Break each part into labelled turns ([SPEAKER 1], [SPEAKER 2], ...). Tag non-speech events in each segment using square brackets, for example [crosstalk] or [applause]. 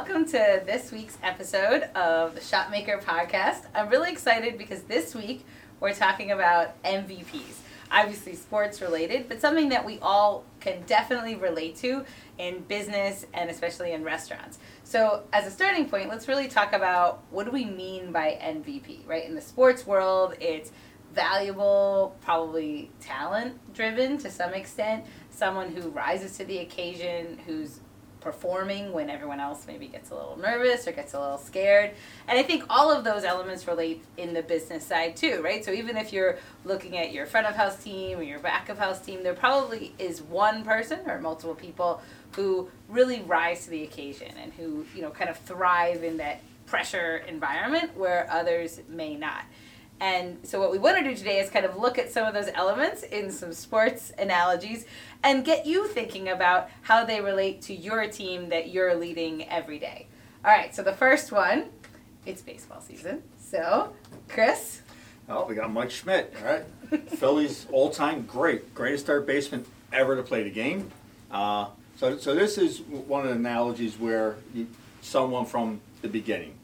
[SPEAKER 1] Welcome to this week's episode of the Shotmaker podcast. I'm really excited because this week we're talking about MVPs. Obviously, sports related, but something that we all can definitely relate to in business and especially in restaurants. So, as a starting point, let's really talk about what do we mean by MVP, right? In the sports world, it's valuable, probably talent driven to some extent, someone who rises to the occasion, who's performing when everyone else maybe gets a little nervous or gets a little scared. And I think all of those elements relate in the business side too, right? So even if you're looking at your front of house team or your back of house team, there probably is one person or multiple people who really rise to the occasion and who, you know, kind of thrive in that pressure environment where others may not. And so, what we want to do today is kind of look at some of those elements in some sports analogies and get you thinking about how they relate to your team that you're leading every day. All right, so the first one, it's baseball season. So, Chris?
[SPEAKER 2] Oh, we got Mike Schmidt, all right? [laughs] Phillies all time great, greatest third baseman ever to play the game. Uh, so, so this is one of the analogies where you, someone from the beginning,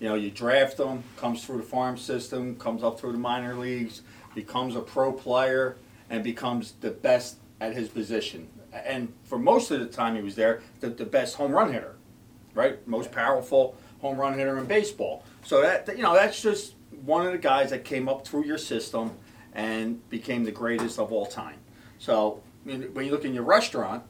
[SPEAKER 2] you know, you draft them, comes through the farm system, comes up through the minor leagues, becomes a pro player, and becomes the best at his position. And for most of the time he was there, the, the best home run hitter, right? Most powerful home run hitter in baseball. So that you know, that's just one of the guys that came up through your system and became the greatest of all time. So when you look in your restaurant,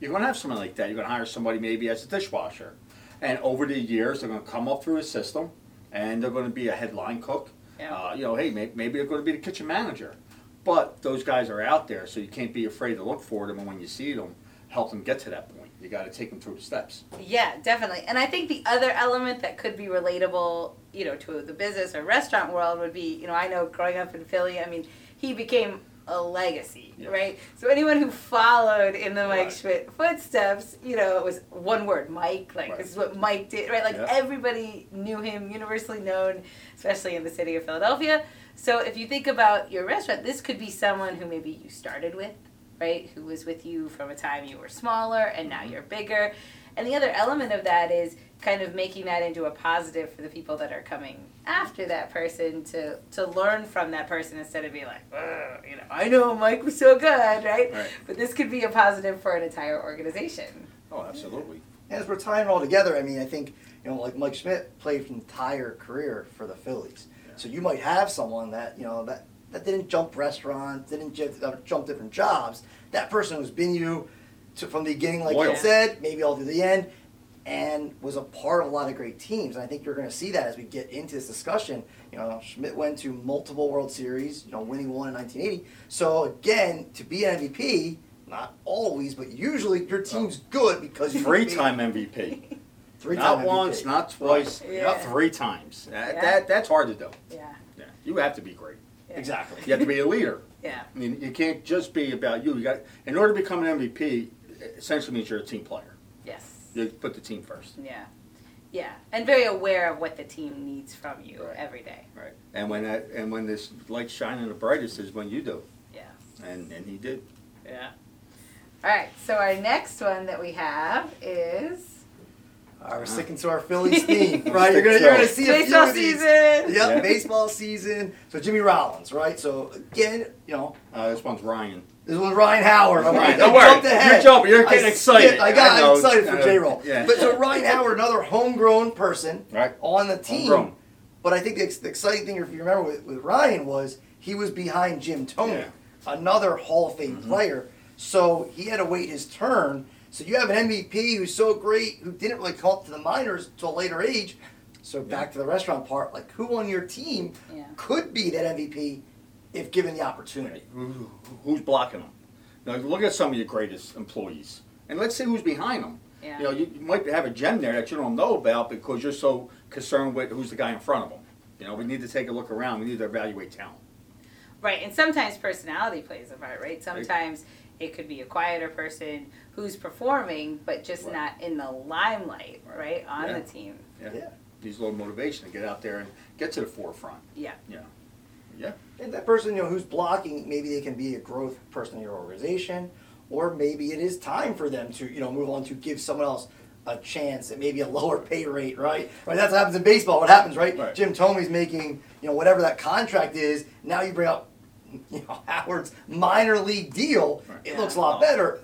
[SPEAKER 2] you're going to have someone like that. You're going to hire somebody maybe as a dishwasher and over the years, they're going to come up through a system, and they're going to be a headline cook. Yeah. Uh, you know, hey, maybe, maybe they're going to be the kitchen manager. But those guys are out there, so you can't be afraid to look for them. And when you see them, help them get to that point. You got to take them through the steps.
[SPEAKER 1] Yeah, definitely. And I think the other element that could be relatable, you know, to the business or restaurant world would be, you know, I know growing up in Philly, I mean, he became a legacy, yes. right? So anyone who followed in the Mike right. Schmidt footsteps, you know, it was one word, Mike. Like right. this is what Mike did, right? Like everybody knew him, universally known, especially in the city of Philadelphia. So if you think about your restaurant, this could be someone who maybe you started with, right? Who was with you from a time you were smaller and now mm-hmm. you're bigger. And the other element of that is kind of making that into a positive for the people that are coming after that person to to learn from that person instead of being like, you know, I know Mike was so good, right? right? But this could be a positive for an entire organization.
[SPEAKER 2] Oh, absolutely.
[SPEAKER 3] And as we're tying it all together, I mean, I think you know, like Mike Schmidt played an entire career for the Phillies, yeah. so you might have someone that you know that that didn't jump restaurants, didn't uh, jump different jobs. That person who's been you to, from the beginning, like Loyal. you said, maybe all to the end, and was a part of a lot of great teams. And I think you're going to see that as we get into this discussion. You know, Schmidt went to multiple World Series, you know, winning one in 1980. So again, to be an MVP, not always, but usually your team's good because you
[SPEAKER 2] three-time MVP. [laughs] Three not MVP. once, not twice, yeah. three times. That, yeah. that, that's hard to do.
[SPEAKER 1] Yeah. yeah.
[SPEAKER 2] You have to be great.
[SPEAKER 3] Yeah. Exactly.
[SPEAKER 2] You have to be a leader. [laughs]
[SPEAKER 1] yeah.
[SPEAKER 2] I mean, you can't just be about you. You got in order to become an MVP. Essentially means you're a team player. You put the team first.
[SPEAKER 1] Yeah. Yeah, and very aware of what the team needs from you right. every day.
[SPEAKER 2] Right. And when that and when this light shining the brightest is when you do.
[SPEAKER 1] Yeah.
[SPEAKER 2] And and he did.
[SPEAKER 1] Yeah. All right. So our next one that we have is.
[SPEAKER 3] Uh, we're sticking to our Phillies [laughs] theme, right? You're gonna, you're gonna see a
[SPEAKER 1] baseball few season.
[SPEAKER 3] Yep, yeah. baseball season. So Jimmy Rollins, right? So again, you know,
[SPEAKER 2] uh, this one's Ryan.
[SPEAKER 3] This was Ryan Howard.
[SPEAKER 2] Ryan, don't worry. You're jumping. You're getting I excited.
[SPEAKER 3] Skipped. I got I excited for J Roll. Yeah. But so Ryan Howard, another homegrown person right. on the team. Homegrown. But I think the, the, exciting thing, if you remember with, with, Ryan, was he was behind Jim Thome, yeah. another Hall of Fame mm-hmm. player. So he had to wait his turn. So you have an MVP who's so great, who didn't really come up to the minors until a later age. So back to the restaurant part, like who on your team yeah. could be that MVP if given the opportunity.
[SPEAKER 2] Who's blocking them? Now look at some of your greatest employees, and let's see who's behind them. Yeah. You know, you, you might have a gem there that you don't know about because you're so concerned with who's the guy in front of them. You know, we need to take a look around. We need to evaluate talent.
[SPEAKER 1] Right, and sometimes personality plays a part, right? Sometimes right. It could be a quieter person who's performing, but just right. not in the limelight, right, right on yeah. the team.
[SPEAKER 2] Yeah. yeah. Needs a little motivation to get out there and get to the forefront.
[SPEAKER 1] Yeah.
[SPEAKER 2] Yeah. Yeah.
[SPEAKER 3] And that person, you know, who's blocking, maybe they can be a growth person in your organization, or maybe it is time for them to, you know, move on to give someone else a chance at maybe a [laughs] lower pay rate, right? Right. That's what happens in baseball. What happens, right?
[SPEAKER 2] Right.
[SPEAKER 3] Jim Thome's making you know whatever that contract is. Now you bring up you know [laughs] Howard's minor league deal.
[SPEAKER 2] Right.
[SPEAKER 3] It
[SPEAKER 1] Yeah.
[SPEAKER 3] looks a lot
[SPEAKER 2] Well,
[SPEAKER 3] better.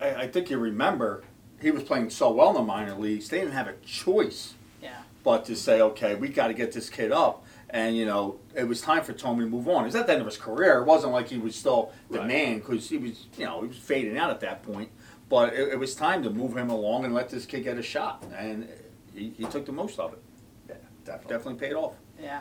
[SPEAKER 2] I, I think you remember he was playing so well in the minor leagues. They didn't have a choice
[SPEAKER 1] Yeah.
[SPEAKER 2] but to say, okay, we got to get this kid up. And you know, it was time for Thome to move on. It was at the end of his career. It wasn't like he was still the
[SPEAKER 4] Right.
[SPEAKER 2] man because he was, you know, he was fading out at that point. But it, it was time to move him along and let this kid get a shot, and he, he took the most of it.
[SPEAKER 3] Yeah, definitely.
[SPEAKER 2] Definitely paid off.
[SPEAKER 1] Yeah.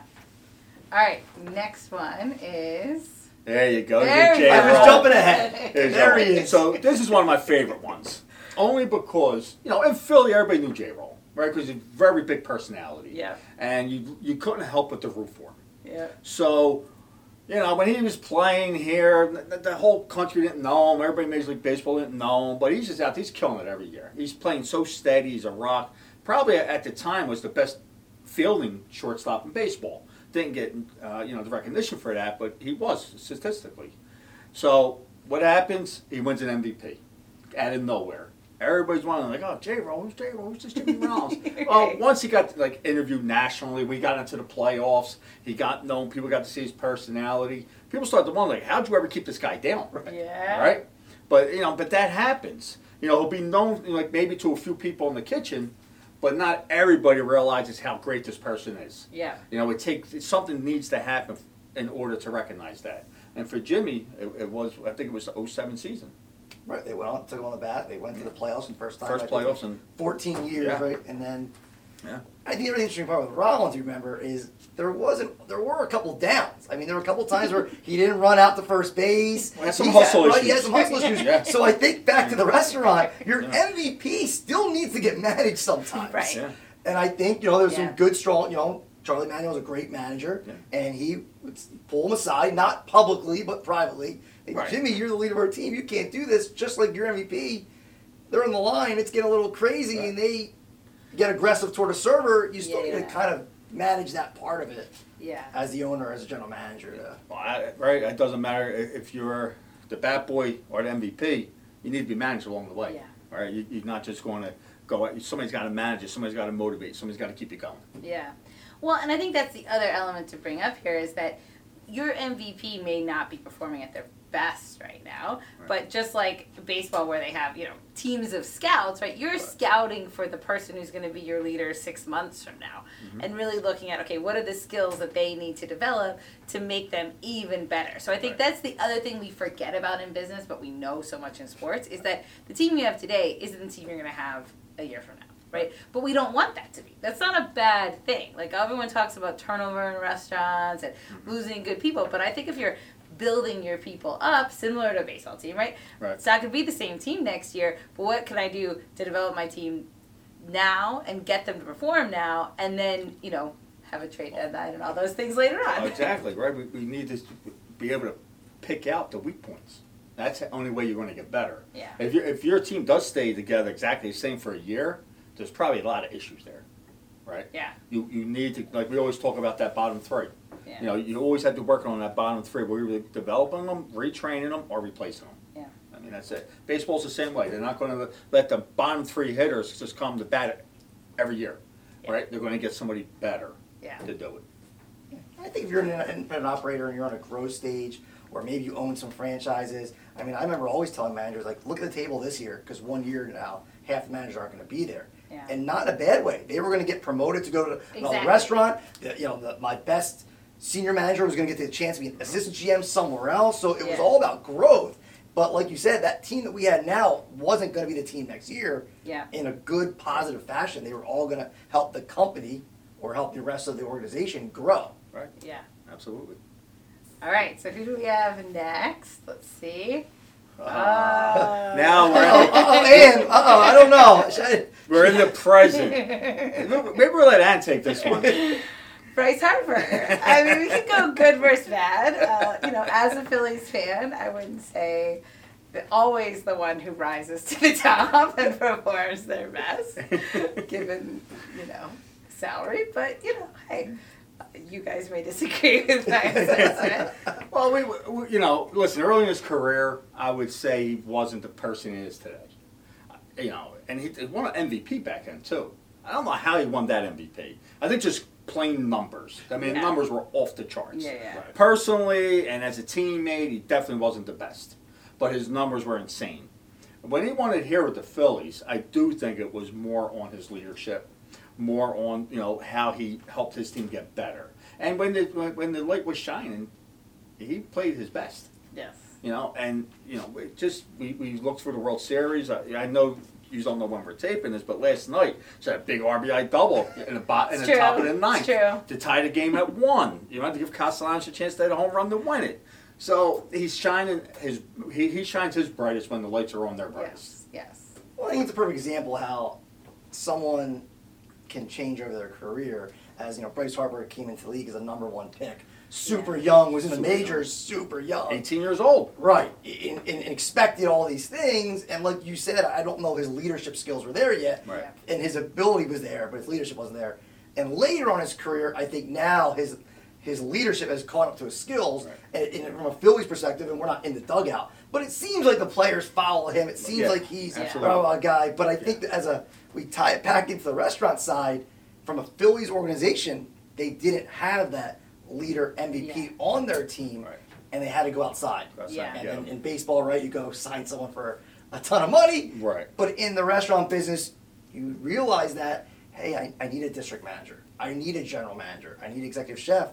[SPEAKER 1] All right. Next one is.
[SPEAKER 2] There you go.
[SPEAKER 1] There
[SPEAKER 2] Your
[SPEAKER 1] we go.
[SPEAKER 3] I was jumping ahead.
[SPEAKER 2] There's
[SPEAKER 3] There
[SPEAKER 2] that.
[SPEAKER 3] he is.
[SPEAKER 2] So this is one of my favorite ones, only because you know in Philly everybody knew J. Roll, right? Because he's a very big personality.
[SPEAKER 1] Yeah.
[SPEAKER 2] And you you couldn't help but to root for him.
[SPEAKER 1] Yeah.
[SPEAKER 2] So, you know, when he was playing here, the, the whole country didn't know him. Everybody in Major League Baseball didn't know him. But he's just out. There, he's killing it every year. He's playing so steady. He's a rock. Probably at the time was the best fielding shortstop in baseball. Didn't get uh, you know the recognition for that, but he was statistically. So what happens? He wins an MVP out of nowhere. Everybody's wondering, like, oh, J. Roll, who's J. Roll? Who's this Jimmy [laughs] Rollins? well, once he got like interviewed nationally, we got into the playoffs. He got known. People got to see his personality. People started to wonder, like, how'd you ever keep this guy down? Right.
[SPEAKER 1] Yeah.
[SPEAKER 2] Right? But you know, but that happens. You know, he'll be known like maybe to a few people in the kitchen, but not everybody realizes how great this person is.
[SPEAKER 1] Yeah.
[SPEAKER 2] You know, it takes something needs to happen in order to recognize that. And for Jimmy, it, it was I think it was the 07 season,
[SPEAKER 3] Right, they went on, took him on the bat. They went to the playoffs in the first time.
[SPEAKER 2] first
[SPEAKER 3] I think,
[SPEAKER 2] playoffs, in
[SPEAKER 3] 14 years,
[SPEAKER 2] Yeah.
[SPEAKER 3] right? And then
[SPEAKER 2] Yeah.
[SPEAKER 3] I think the really interesting part with Rollins, you remember, is there wasn't there were a couple downs. I mean, there were a couple times where he didn't run out to first base.
[SPEAKER 2] Well, he had some
[SPEAKER 3] He
[SPEAKER 2] hustle
[SPEAKER 3] right, He had
[SPEAKER 2] issues.
[SPEAKER 3] some hustle issues. [laughs]
[SPEAKER 2] Yeah.
[SPEAKER 3] So I think back to the restaurant, your
[SPEAKER 2] Yeah.
[SPEAKER 3] MVP still needs to get managed sometimes.
[SPEAKER 1] Right.
[SPEAKER 2] yeah,
[SPEAKER 3] And I think you know there's
[SPEAKER 1] Yeah.
[SPEAKER 3] some good, strong. You know, Charlie Manuel's a great manager,
[SPEAKER 2] Yeah.
[SPEAKER 3] and he would pull him aside, not publicly but privately. Hey,
[SPEAKER 2] Right.
[SPEAKER 3] Jimmy, you're the leader of our team. You can't do this. Just like your MVP, they're in the line. It's getting a little crazy,
[SPEAKER 2] Right.
[SPEAKER 3] and they get aggressive toward a server. You still need to kind of manage that part of it
[SPEAKER 1] Yeah.
[SPEAKER 3] as the owner, as a general manager. To,
[SPEAKER 2] well, I, right. It doesn't matter if you're the bat boy or the MVP. You need to be managed along the way.
[SPEAKER 1] Yeah.
[SPEAKER 2] Right. You, you're not just going to go. Somebody's got to manage it. Somebody's got to motivate. Somebody's got to keep you going.
[SPEAKER 1] Yeah. Well, and I think that's the other element to bring up here is that your MVP may not be performing at their best right now,
[SPEAKER 2] Right.
[SPEAKER 1] but just like baseball where they have, you know, teams of scouts, right? You're
[SPEAKER 2] Right.
[SPEAKER 1] scouting for the person who's going to be your leader 6 months from now
[SPEAKER 2] Mm-hmm.
[SPEAKER 1] and really looking at okay, what are the skills that they need to develop to make them even better. So I think
[SPEAKER 2] Right.
[SPEAKER 1] that's the other thing we forget about in business, but we know so much in sports is that the team you have today isn't the team you're going to have a year from now right? But we don't want that to be. That's not a bad thing. Like everyone talks about turnover in restaurants and losing good people, but I think if you're building your people up, similar to a baseball team, right?
[SPEAKER 2] Right.
[SPEAKER 1] Not going to be the same team next year, but what can I do to develop my team now and get them to perform now, and then you know have a trade deadline and all those things later on. [laughs]
[SPEAKER 2] Exactly, right? We, we need to be able to pick out the weak points. That's the only way you're going to get better.
[SPEAKER 1] Yeah.
[SPEAKER 2] If, your if your team does stay together exactly the same for a year, there's probably a lot of issues there, right?
[SPEAKER 1] Yeah.
[SPEAKER 2] You, you need to, like we always talk about that bottom three.
[SPEAKER 1] Yeah.
[SPEAKER 2] You know, you always have to work on that bottom three. We're either developing them, retraining them, or replacing them.
[SPEAKER 1] Yeah.
[SPEAKER 2] I mean, that's it. Baseball's the same way. They're not going to let the bottom three hitters just come to bat every year,
[SPEAKER 1] Yeah.
[SPEAKER 2] right? They're going to get somebody better
[SPEAKER 1] Yeah.
[SPEAKER 2] to do it.
[SPEAKER 3] I think if you're an independent operator and you're on a growth stage, or maybe you own some franchises. I mean, I remember always telling managers like, look at the table this year, because one year now half the managers aren't going to be there,
[SPEAKER 1] Yeah.
[SPEAKER 3] and not in a bad way. They were going to get promoted to go to another
[SPEAKER 1] Exactly.
[SPEAKER 3] restaurant. The- you know, the, my best senior manager was going to get the chance to be an assistant GM somewhere else. So it was all about growth. But like you said, that team that we had now wasn't going to be the team next year
[SPEAKER 1] Yeah.
[SPEAKER 3] in a good, positive fashion. They were all going to help the company or help the rest of the organization grow.
[SPEAKER 2] Right?
[SPEAKER 1] Yeah.
[SPEAKER 2] Absolutely.
[SPEAKER 1] All right. So who do we have next? Let's see.
[SPEAKER 2] Ah.
[SPEAKER 1] Uh, [laughs]
[SPEAKER 2] now
[SPEAKER 3] Uh
[SPEAKER 2] we're [laughs]
[SPEAKER 3] oh, uh oh, Ann. Uh oh, I don't know. [laughs] Should I-
[SPEAKER 2] we're in the [laughs] present. Maybe we'll let Ann take this one.
[SPEAKER 1] Bryce Harper. I mean, we could go good versus bad. Uh, you know, as a Phillies fan, I wouldn't say that always the one who rises to the top and performs their best, [laughs] given you know salary. But you know, hey, you guys may disagree with my assessment.
[SPEAKER 2] Well, we, we, you know, listen. Early in his career, I would say he wasn't the person he is today. You know, and he, he won an MVP back then too. I don't know how he won that MVP. I think just plain numbers. I mean,
[SPEAKER 1] Yeah.
[SPEAKER 2] numbers were off the charts.
[SPEAKER 1] Yeah, yeah.
[SPEAKER 4] Right.
[SPEAKER 2] Personally, and as a teammate, he definitely wasn't the best, but his numbers were insane. When he won it here with the Phillies, I do think it was more on his leadership, more on you know how he helped his team get better. And when the when, when the light was shining, he played his best.
[SPEAKER 1] Yes.
[SPEAKER 2] You know, and you know, it just we, we looked for the World Series. I, I know you don't know when we're taping this, but last night she had a big RBI double in the bot in
[SPEAKER 1] It's
[SPEAKER 2] the top of the ninth
[SPEAKER 1] true.
[SPEAKER 2] to tie the game at one. You had to give Castellanos a chance to hit a home run to win it. So he's shining his he, he shines his brightest when the lights are on their brightest.
[SPEAKER 1] Yes. Yes.
[SPEAKER 3] Well, I think it's a perfect example of how someone can change over their career. As you know, Bryce Harper came into the league as a number one pick, super young, was in the majors, super young.
[SPEAKER 2] 18 years old.
[SPEAKER 3] Right, and, and, and expected all these things, and like you said, I don't know if his leadership skills were there yet,
[SPEAKER 2] Right.
[SPEAKER 3] and his ability was there, but his leadership wasn't there. And later on in his career, I think now his his leadership has caught up to his skills,
[SPEAKER 2] Right.
[SPEAKER 3] and, and from a Phillies perspective, and we're not in the dugout, but it seems like the players follow him. It seems
[SPEAKER 2] Yeah,
[SPEAKER 3] like he's
[SPEAKER 2] absolutely.
[SPEAKER 3] a guy. But I think that as a we tie it back into the restaurant side, from a Phillies organization, they didn't have that leader MVP
[SPEAKER 1] Yeah.
[SPEAKER 3] on their team,
[SPEAKER 2] Right.
[SPEAKER 3] and they had to go outside.
[SPEAKER 2] That's
[SPEAKER 1] Yeah.
[SPEAKER 2] not-
[SPEAKER 3] And in, in baseball, right, you go sign someone for a ton of money.
[SPEAKER 2] Right.
[SPEAKER 3] But in the restaurant business, you realize that, hey, I, I need a district manager. I need a general manager. I need executive chef.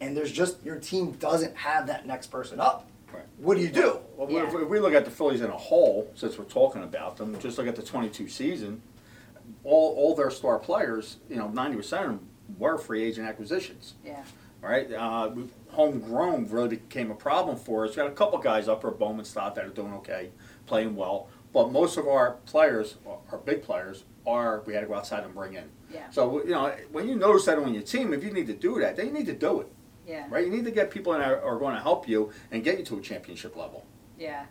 [SPEAKER 3] And there's just, your team doesn't have that next person up.
[SPEAKER 2] Right.
[SPEAKER 3] What do you do?
[SPEAKER 2] Well,
[SPEAKER 1] Yeah.
[SPEAKER 2] if, if we look at the Phillies in a whole, since we're talking about them, just look at the 22 season. All, all their star players, you know, 90% of them were free agent acquisitions.
[SPEAKER 1] Yeah.
[SPEAKER 2] Right? Uh, homegrown really became a problem for us. We got a couple guys up for Bohm and Stott that are doing okay, playing well, but most of our players, our big players, are we had to go outside and bring in.
[SPEAKER 1] Yeah.
[SPEAKER 2] So you know, when you notice that on your team, if you need to do that, then you need to do it,
[SPEAKER 1] Yeah.
[SPEAKER 2] right? You need to get people in that are going to help you and get you to a championship level.
[SPEAKER 1] Yeah.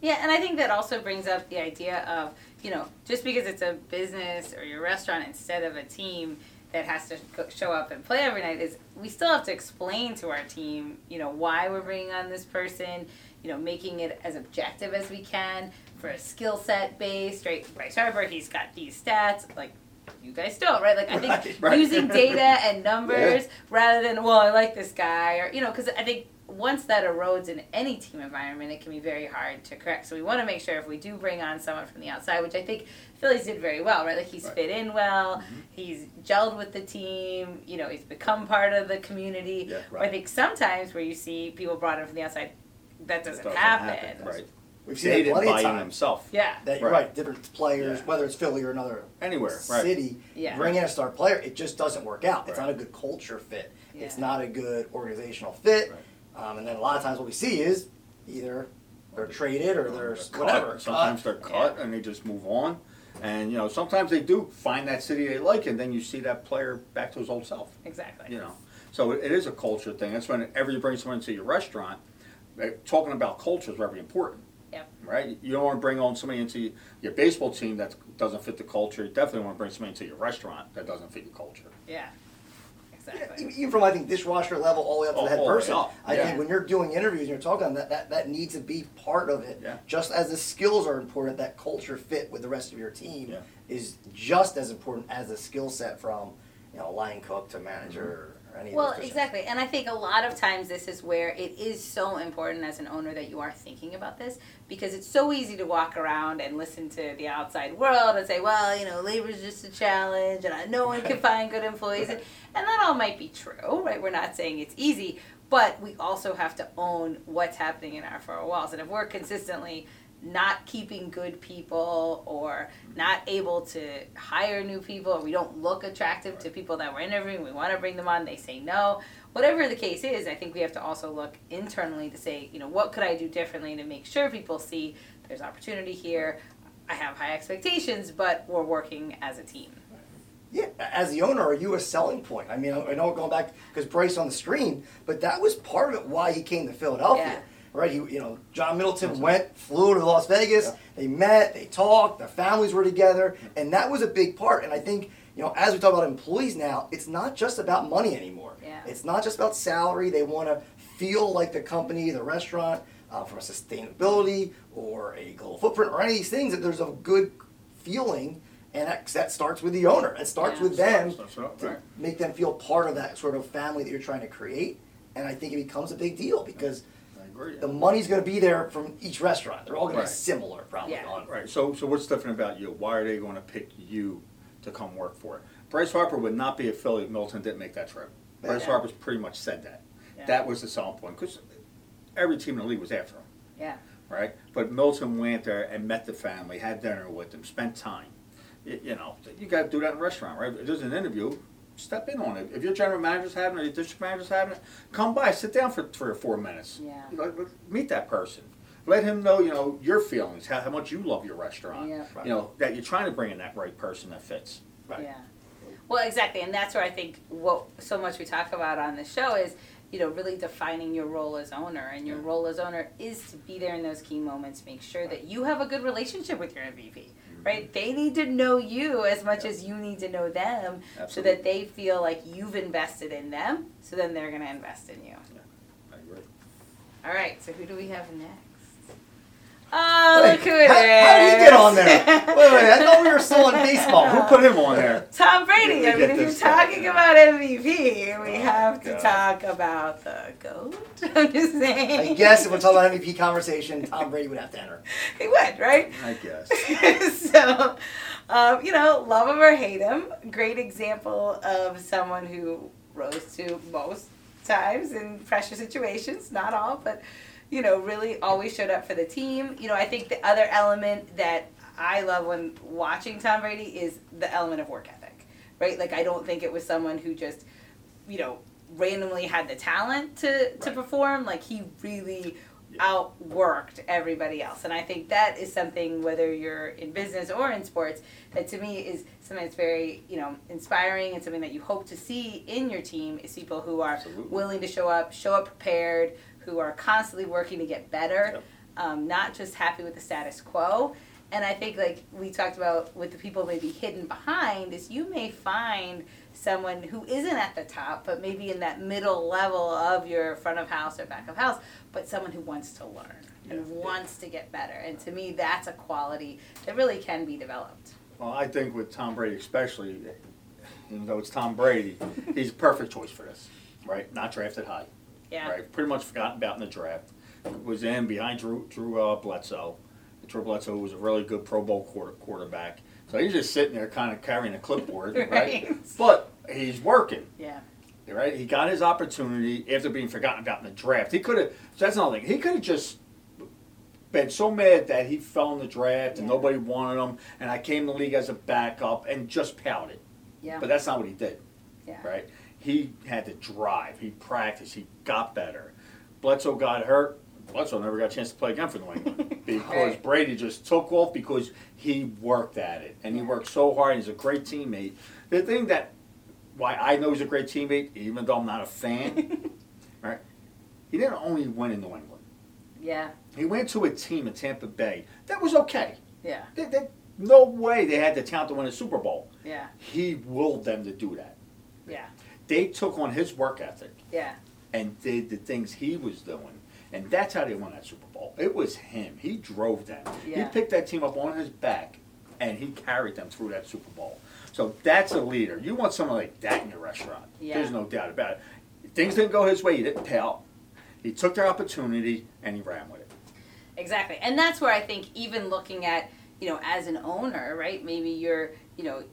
[SPEAKER 1] Yeah, and I think that also brings up the idea of, you know, just because it's a business or your restaurant instead of a team that has to go, show up and play every night is we still have to explain to our team, you know, why we're bringing on this person, you know, making it as objective as we can for a skill set based, right? Bryce Harper, he's got these stats, like you guys don't, right? Like I think
[SPEAKER 3] Right,
[SPEAKER 2] right.
[SPEAKER 1] using data and [laughs] numbers rather than well, I like this guy, or you know, because I think once that erodes in any team environment, it can be very hard to correct. So we want to make sure if we do bring on someone from the outside, which I think Phillies did very well, right? Like he's
[SPEAKER 2] Right.
[SPEAKER 1] fit in well,
[SPEAKER 2] Mm-hmm.
[SPEAKER 1] he's gelled with the team, you know, he's become part of the community.
[SPEAKER 2] Yeah,
[SPEAKER 1] Where I think sometimes where you see people brought in from the outside, that doesn't,
[SPEAKER 2] Doesn't
[SPEAKER 1] happen.
[SPEAKER 2] right?
[SPEAKER 3] We've
[SPEAKER 2] They
[SPEAKER 3] seen it
[SPEAKER 2] didn't
[SPEAKER 3] plenty of
[SPEAKER 2] buy
[SPEAKER 3] times.
[SPEAKER 2] himself.
[SPEAKER 1] Yeah.
[SPEAKER 3] That you're
[SPEAKER 2] Right.
[SPEAKER 3] right, different players,
[SPEAKER 2] Yeah.
[SPEAKER 3] whether it's Philly or another
[SPEAKER 2] Anywhere,
[SPEAKER 3] city,
[SPEAKER 1] Yeah.
[SPEAKER 3] bring in a star player, it just doesn't work out. It's not a good culture fit. It's not a good organizational fit.
[SPEAKER 2] Right.
[SPEAKER 3] Um, and then a lot of times what we see is either they're traded or they're
[SPEAKER 2] Cut.
[SPEAKER 3] whatever.
[SPEAKER 2] Sometimes
[SPEAKER 3] cut.
[SPEAKER 2] they're cut and they just move on. And you know, sometimes they do find that city they like, and then you see that player back to his old self.
[SPEAKER 1] Exactly.
[SPEAKER 2] You know, so it is a culture thing. That's whenever you bring someone into your restaurant, uh, talking about culture is very important.
[SPEAKER 1] Yep.
[SPEAKER 2] Right. You don't want to bring on somebody into your baseball team that doesn't fit the culture. You definitely want to bring somebody into your restaurant that doesn't fit the culture.
[SPEAKER 1] Yeah.
[SPEAKER 3] Yeah,
[SPEAKER 1] Exactly.
[SPEAKER 3] even from I think dishwasher level all the way up to
[SPEAKER 2] Oh,
[SPEAKER 3] the head
[SPEAKER 2] all
[SPEAKER 3] person.
[SPEAKER 2] up,
[SPEAKER 3] I
[SPEAKER 2] yeah.
[SPEAKER 3] think when you're doing interviews and you're talking that, that that needs to be part of it.
[SPEAKER 2] Yeah.
[SPEAKER 3] Just as the skills are important, that culture fit with the rest of your team
[SPEAKER 2] Yeah.
[SPEAKER 3] is just as important as the skill set from you know line cook to manager or any
[SPEAKER 1] Well,
[SPEAKER 3] of
[SPEAKER 1] exactly. And I think a lot of times this is where it is so important as an owner that you are thinking about this because it's so easy to walk around and listen to the outside world and say, well, you know, labor's just a challenge and no one can [laughs] find good employees. And, and that all might be true, right? We're not saying it's easy, but we also have to own what's happening in our four walls. And if we're consistently not keeping good people or not able to hire new people or we don't look attractive to people that we're interviewing we want to bring them on they say no whatever the case is i think we have to also look internally to say you know what could i do differently to make sure people see there's opportunity here i have high expectations but we're working as a team
[SPEAKER 3] Yeah, as the owner, are you a selling point? I mean, I know going back because Bryce on the screen, but that was part of it why he came to Philadelphia,
[SPEAKER 1] Yeah.
[SPEAKER 3] Right? He, you know, John Middleton went, flew to Las Vegas. They met, they talked, their families were together, and that was a big part. And I think, you know, as we talk about employees now, it's not just about money anymore.
[SPEAKER 1] Yeah.
[SPEAKER 3] It's not just about salary. They want to feel like the company, the restaurant, uh, from a sustainability or a global footprint or any of these things that there's a good feeling, and that, that starts with the owner. It starts
[SPEAKER 1] Yeah.
[SPEAKER 3] with them
[SPEAKER 2] That's right,
[SPEAKER 3] to
[SPEAKER 2] right.
[SPEAKER 3] make them feel part of that sort of family that you're trying to create. And I think it becomes a big deal because
[SPEAKER 2] I agree.
[SPEAKER 3] the money's going to be there from each restaurant. They're all going
[SPEAKER 2] Right.
[SPEAKER 3] to be similar, probably.
[SPEAKER 1] Yeah.
[SPEAKER 3] on-
[SPEAKER 2] Right, so, so what's different about you? Why are they gonna pick you to come work for it? Bryce Harper would not be a Philly if Middleton didn't make that trip. Bryce
[SPEAKER 1] Yeah.
[SPEAKER 2] Harper's pretty much said that.
[SPEAKER 1] Yeah.
[SPEAKER 2] That was the selling point, because every team in the league was after him,
[SPEAKER 1] Yeah.
[SPEAKER 2] right? But Middleton went there and met the family, had dinner with them, spent time. You, you know, you gotta do that in a restaurant, right? If there's an interview, step in on it. If your general manager's having it, or your district manager's having it, come by, sit down for three or four minutes.
[SPEAKER 1] Yeah.
[SPEAKER 2] Meet that person. Let him know, you know, your feelings, how, how much you love your restaurant.
[SPEAKER 1] Yeah.
[SPEAKER 3] Right.
[SPEAKER 2] You know, that you're trying to bring in that right person that fits.
[SPEAKER 3] Right.
[SPEAKER 1] Yeah. Well, exactly, and that's where I think what so much we talk about on the show is, you know, really defining your role as owner, and your
[SPEAKER 2] Yeah.
[SPEAKER 1] role as owner is to be there in those key moments, make sure that you have a good relationship with your MVP, right? They need to know you as much
[SPEAKER 2] Yeah.
[SPEAKER 1] as you need to know them, so that they feel like you've invested in them, so then they're gonna invest in you.
[SPEAKER 2] Yeah, I agree.
[SPEAKER 1] All right, so who do we have next? Oh,
[SPEAKER 3] Wait,
[SPEAKER 1] look who it is!
[SPEAKER 3] how, how did he get on there? Wait, wait, I thought we were still on baseball.
[SPEAKER 2] Who put him on there?
[SPEAKER 1] Tom Brady. I mean, if you're talking about MVP, we
[SPEAKER 2] Oh,
[SPEAKER 1] have to
[SPEAKER 2] God.
[SPEAKER 1] talk about the goat. [laughs] I'm just saying.
[SPEAKER 3] I guess if we're talking about MVP conversation, Tom Brady would have to enter.
[SPEAKER 1] he would, right?
[SPEAKER 2] I guess. [laughs]
[SPEAKER 1] so, um, you know, love him or hate him, great example of someone who rose to most times in pressure situations, not all, but you know, really always showed up for the team. You know, I think the other element that I love when watching Tom Brady is the element of work ethic, right? Like, I don't think it was someone who just, you know, randomly had the talent to, to
[SPEAKER 2] Right.
[SPEAKER 1] perform. Like, he really
[SPEAKER 2] Yeah.
[SPEAKER 1] outworked everybody else. And I think that is something, whether you're in business or in sports, that to me is something that's very, you know, inspiring and something that you hope to see in your team is people who are
[SPEAKER 2] Absolutely.
[SPEAKER 1] willing to show up, show up prepared, who are constantly working to get better,
[SPEAKER 2] Yep.
[SPEAKER 1] um, not just happy with the status quo. And I think, like we talked about with the people maybe hidden behind, is you may find someone who isn't at the top, but maybe in that middle level of your front of house or back of house, but someone who wants to learn and
[SPEAKER 2] Yeah.
[SPEAKER 1] wants to get better. And to me, that's a quality that really can be developed.
[SPEAKER 2] Well, I think with Tom Brady especially, even though it's Tom Brady, he's a perfect choice for this, right? Not drafted high,
[SPEAKER 1] Yeah.
[SPEAKER 2] right? Pretty much forgotten about in the draft. Was in behind Drew, Drew uh, Bledsoe. Drew Bledsoe was a really good Pro Bowl quarter, quarterback. So he's just sitting there kind of carrying a clipboard, [laughs] right?
[SPEAKER 1] Right.
[SPEAKER 2] But he's working.
[SPEAKER 1] Yeah.
[SPEAKER 2] right? He got his opportunity after being forgotten about in the draft. He could have. So that's another thing. He could have just been so mad that he fell in the draft and
[SPEAKER 1] Yeah.
[SPEAKER 2] nobody wanted him, and I came to the league as a backup and just pouted.
[SPEAKER 1] Yeah.
[SPEAKER 2] But that's not what he did,
[SPEAKER 1] yeah.
[SPEAKER 2] right? He had to drive. He practiced. He got better. Bledsoe got hurt. Bledsoe never got a chance to play again for New England [laughs] because
[SPEAKER 1] Right.
[SPEAKER 2] Brady just took off because he worked at it and he worked so hard. He's a great teammate. The thing that why I know he's a great teammate, even though I'm not a fan, [laughs] right? He didn't only win in New England.
[SPEAKER 1] Yeah.
[SPEAKER 2] He went to a team in Tampa Bay that was okay.
[SPEAKER 1] Yeah.
[SPEAKER 2] They, they, no way they had the talent to win a Super Bowl.
[SPEAKER 1] Yeah.
[SPEAKER 2] He willed them to do that.
[SPEAKER 1] Yeah.
[SPEAKER 2] They took on his work ethic
[SPEAKER 1] Yeah.
[SPEAKER 2] and did the things he was doing. And that's how they won that Super Bowl. It was him. He drove them.
[SPEAKER 1] Yeah.
[SPEAKER 2] He picked that team up on his back and he carried them through that Super Bowl. So that's a leader. You want someone like that in your restaurant.
[SPEAKER 1] Yeah.
[SPEAKER 2] There's no doubt about it. Things didn't go his way, he didn't pout. He took their opportunity and he ran with it.
[SPEAKER 1] Exactly. And that's where I think even looking at, you know, as an owner, right? Maybe you're, you know,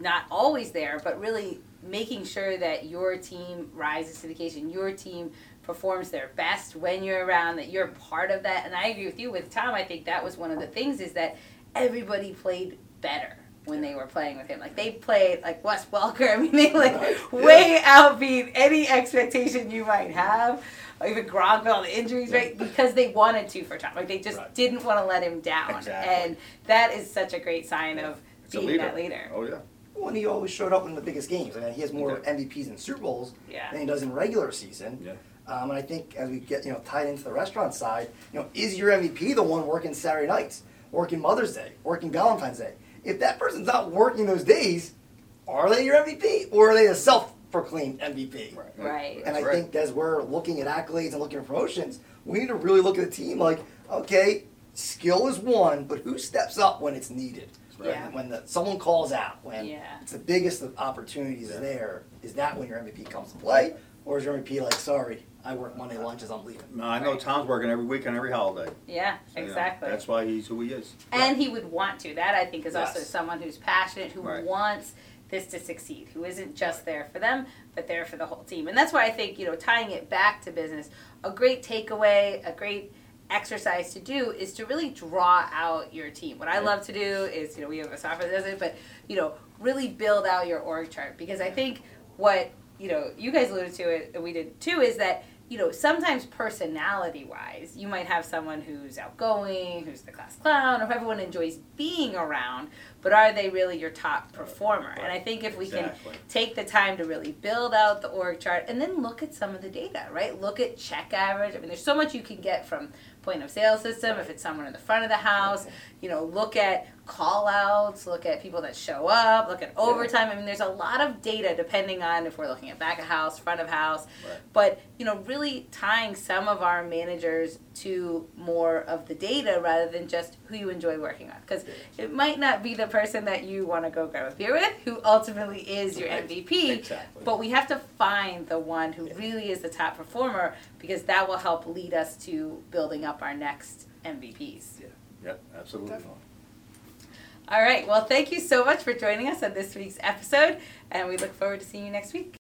[SPEAKER 1] not always there, but really making sure that your team rises to the occasion, your team performs their best when you're around, that you're part of that. And I agree with you with Tom. I think that was one of the things is that everybody played better when they were playing with him. Like they played like Wes Welker. [laughs] I mean, they like
[SPEAKER 2] Right.
[SPEAKER 1] way outbeat any expectation you might have. Even Gronk with all the injuries, right? Because they wanted to for Tom. Like they just
[SPEAKER 2] Right.
[SPEAKER 1] didn't want to let him down.
[SPEAKER 2] Exactly.
[SPEAKER 1] And that is such a great sign of
[SPEAKER 2] It's a
[SPEAKER 1] being
[SPEAKER 2] leader.
[SPEAKER 1] that leader.
[SPEAKER 2] Oh yeah.
[SPEAKER 3] Well, and he always showed up in the biggest games. I mean, he has more
[SPEAKER 2] Yeah.
[SPEAKER 3] MVPs in Super Bowls
[SPEAKER 1] Yeah.
[SPEAKER 3] than he does in regular season.
[SPEAKER 2] Yeah.
[SPEAKER 3] Um, and I think as we get you know tied into the restaurant side, you know, is your MVP the one working Saturday nights, working Mother's Day, working Valentine's Day? If that person's not working those days, are they your MVP or are they a self-proclaimed MVP?
[SPEAKER 2] Right.
[SPEAKER 1] Right.
[SPEAKER 3] And
[SPEAKER 2] That's
[SPEAKER 3] I think as we're looking at accolades and looking at promotions, we need to really look at the team like, okay, skill is one, but who steps up when it's needed? When-
[SPEAKER 1] Yeah.
[SPEAKER 3] When the, someone calls out, when
[SPEAKER 1] Yeah.
[SPEAKER 3] it's the biggest of opportunities
[SPEAKER 2] Yeah.
[SPEAKER 3] there, is that when your MVP comes to play? Or is your MVP like, sorry, I work Monday uh, lunches, I'm leaving?
[SPEAKER 2] No, I know
[SPEAKER 1] Right.
[SPEAKER 2] Tom's working every week and every holiday.
[SPEAKER 1] Yeah,
[SPEAKER 2] So, you know,
[SPEAKER 1] exactly.
[SPEAKER 2] That's why he's who he is.
[SPEAKER 1] and he would want to. That I think is also
[SPEAKER 3] Yes.
[SPEAKER 1] someone who's passionate, who
[SPEAKER 2] Right.
[SPEAKER 1] wants this to succeed, who isn't just there for them, but there for the whole team. And that's why I think, you know, tying it back to business, a great takeaway, a great exercise to do is to really draw out your team. What I love to do is, you know, we have a software that does it, but, you know, really build out your org chart. Because I think what, you know, you guys alluded to it and we did too is that you know, sometimes personality wise, you might have someone who's outgoing, who's the class clown, or who everyone enjoys being around, but are they really your top performer? And I think if we can take the time to really build out the org chart and then look at some of the data, right? Look at check average. I mean, there's so much you can get from point of sale system if it's someone in the front of the house. You know, look at call outs, look at people that show up, look at overtime. I mean, there's a lot of data depending on if we're looking at back of house, front of house.
[SPEAKER 2] Right.
[SPEAKER 1] But, you know, really tying some of our managers to more of the data rather than just who you enjoy working with. Because it might not be the person that you want to go grab a beer with who ultimately is your MVP.
[SPEAKER 2] Exactly.
[SPEAKER 1] But we have to find the one who really is the top performer because that will help lead us to building up our next MVPs. Yeah.
[SPEAKER 2] Yep, absolutely.
[SPEAKER 3] Definitely.
[SPEAKER 1] All right. Well, thank you so much for joining us on this week's episode, and we look forward to seeing you next week.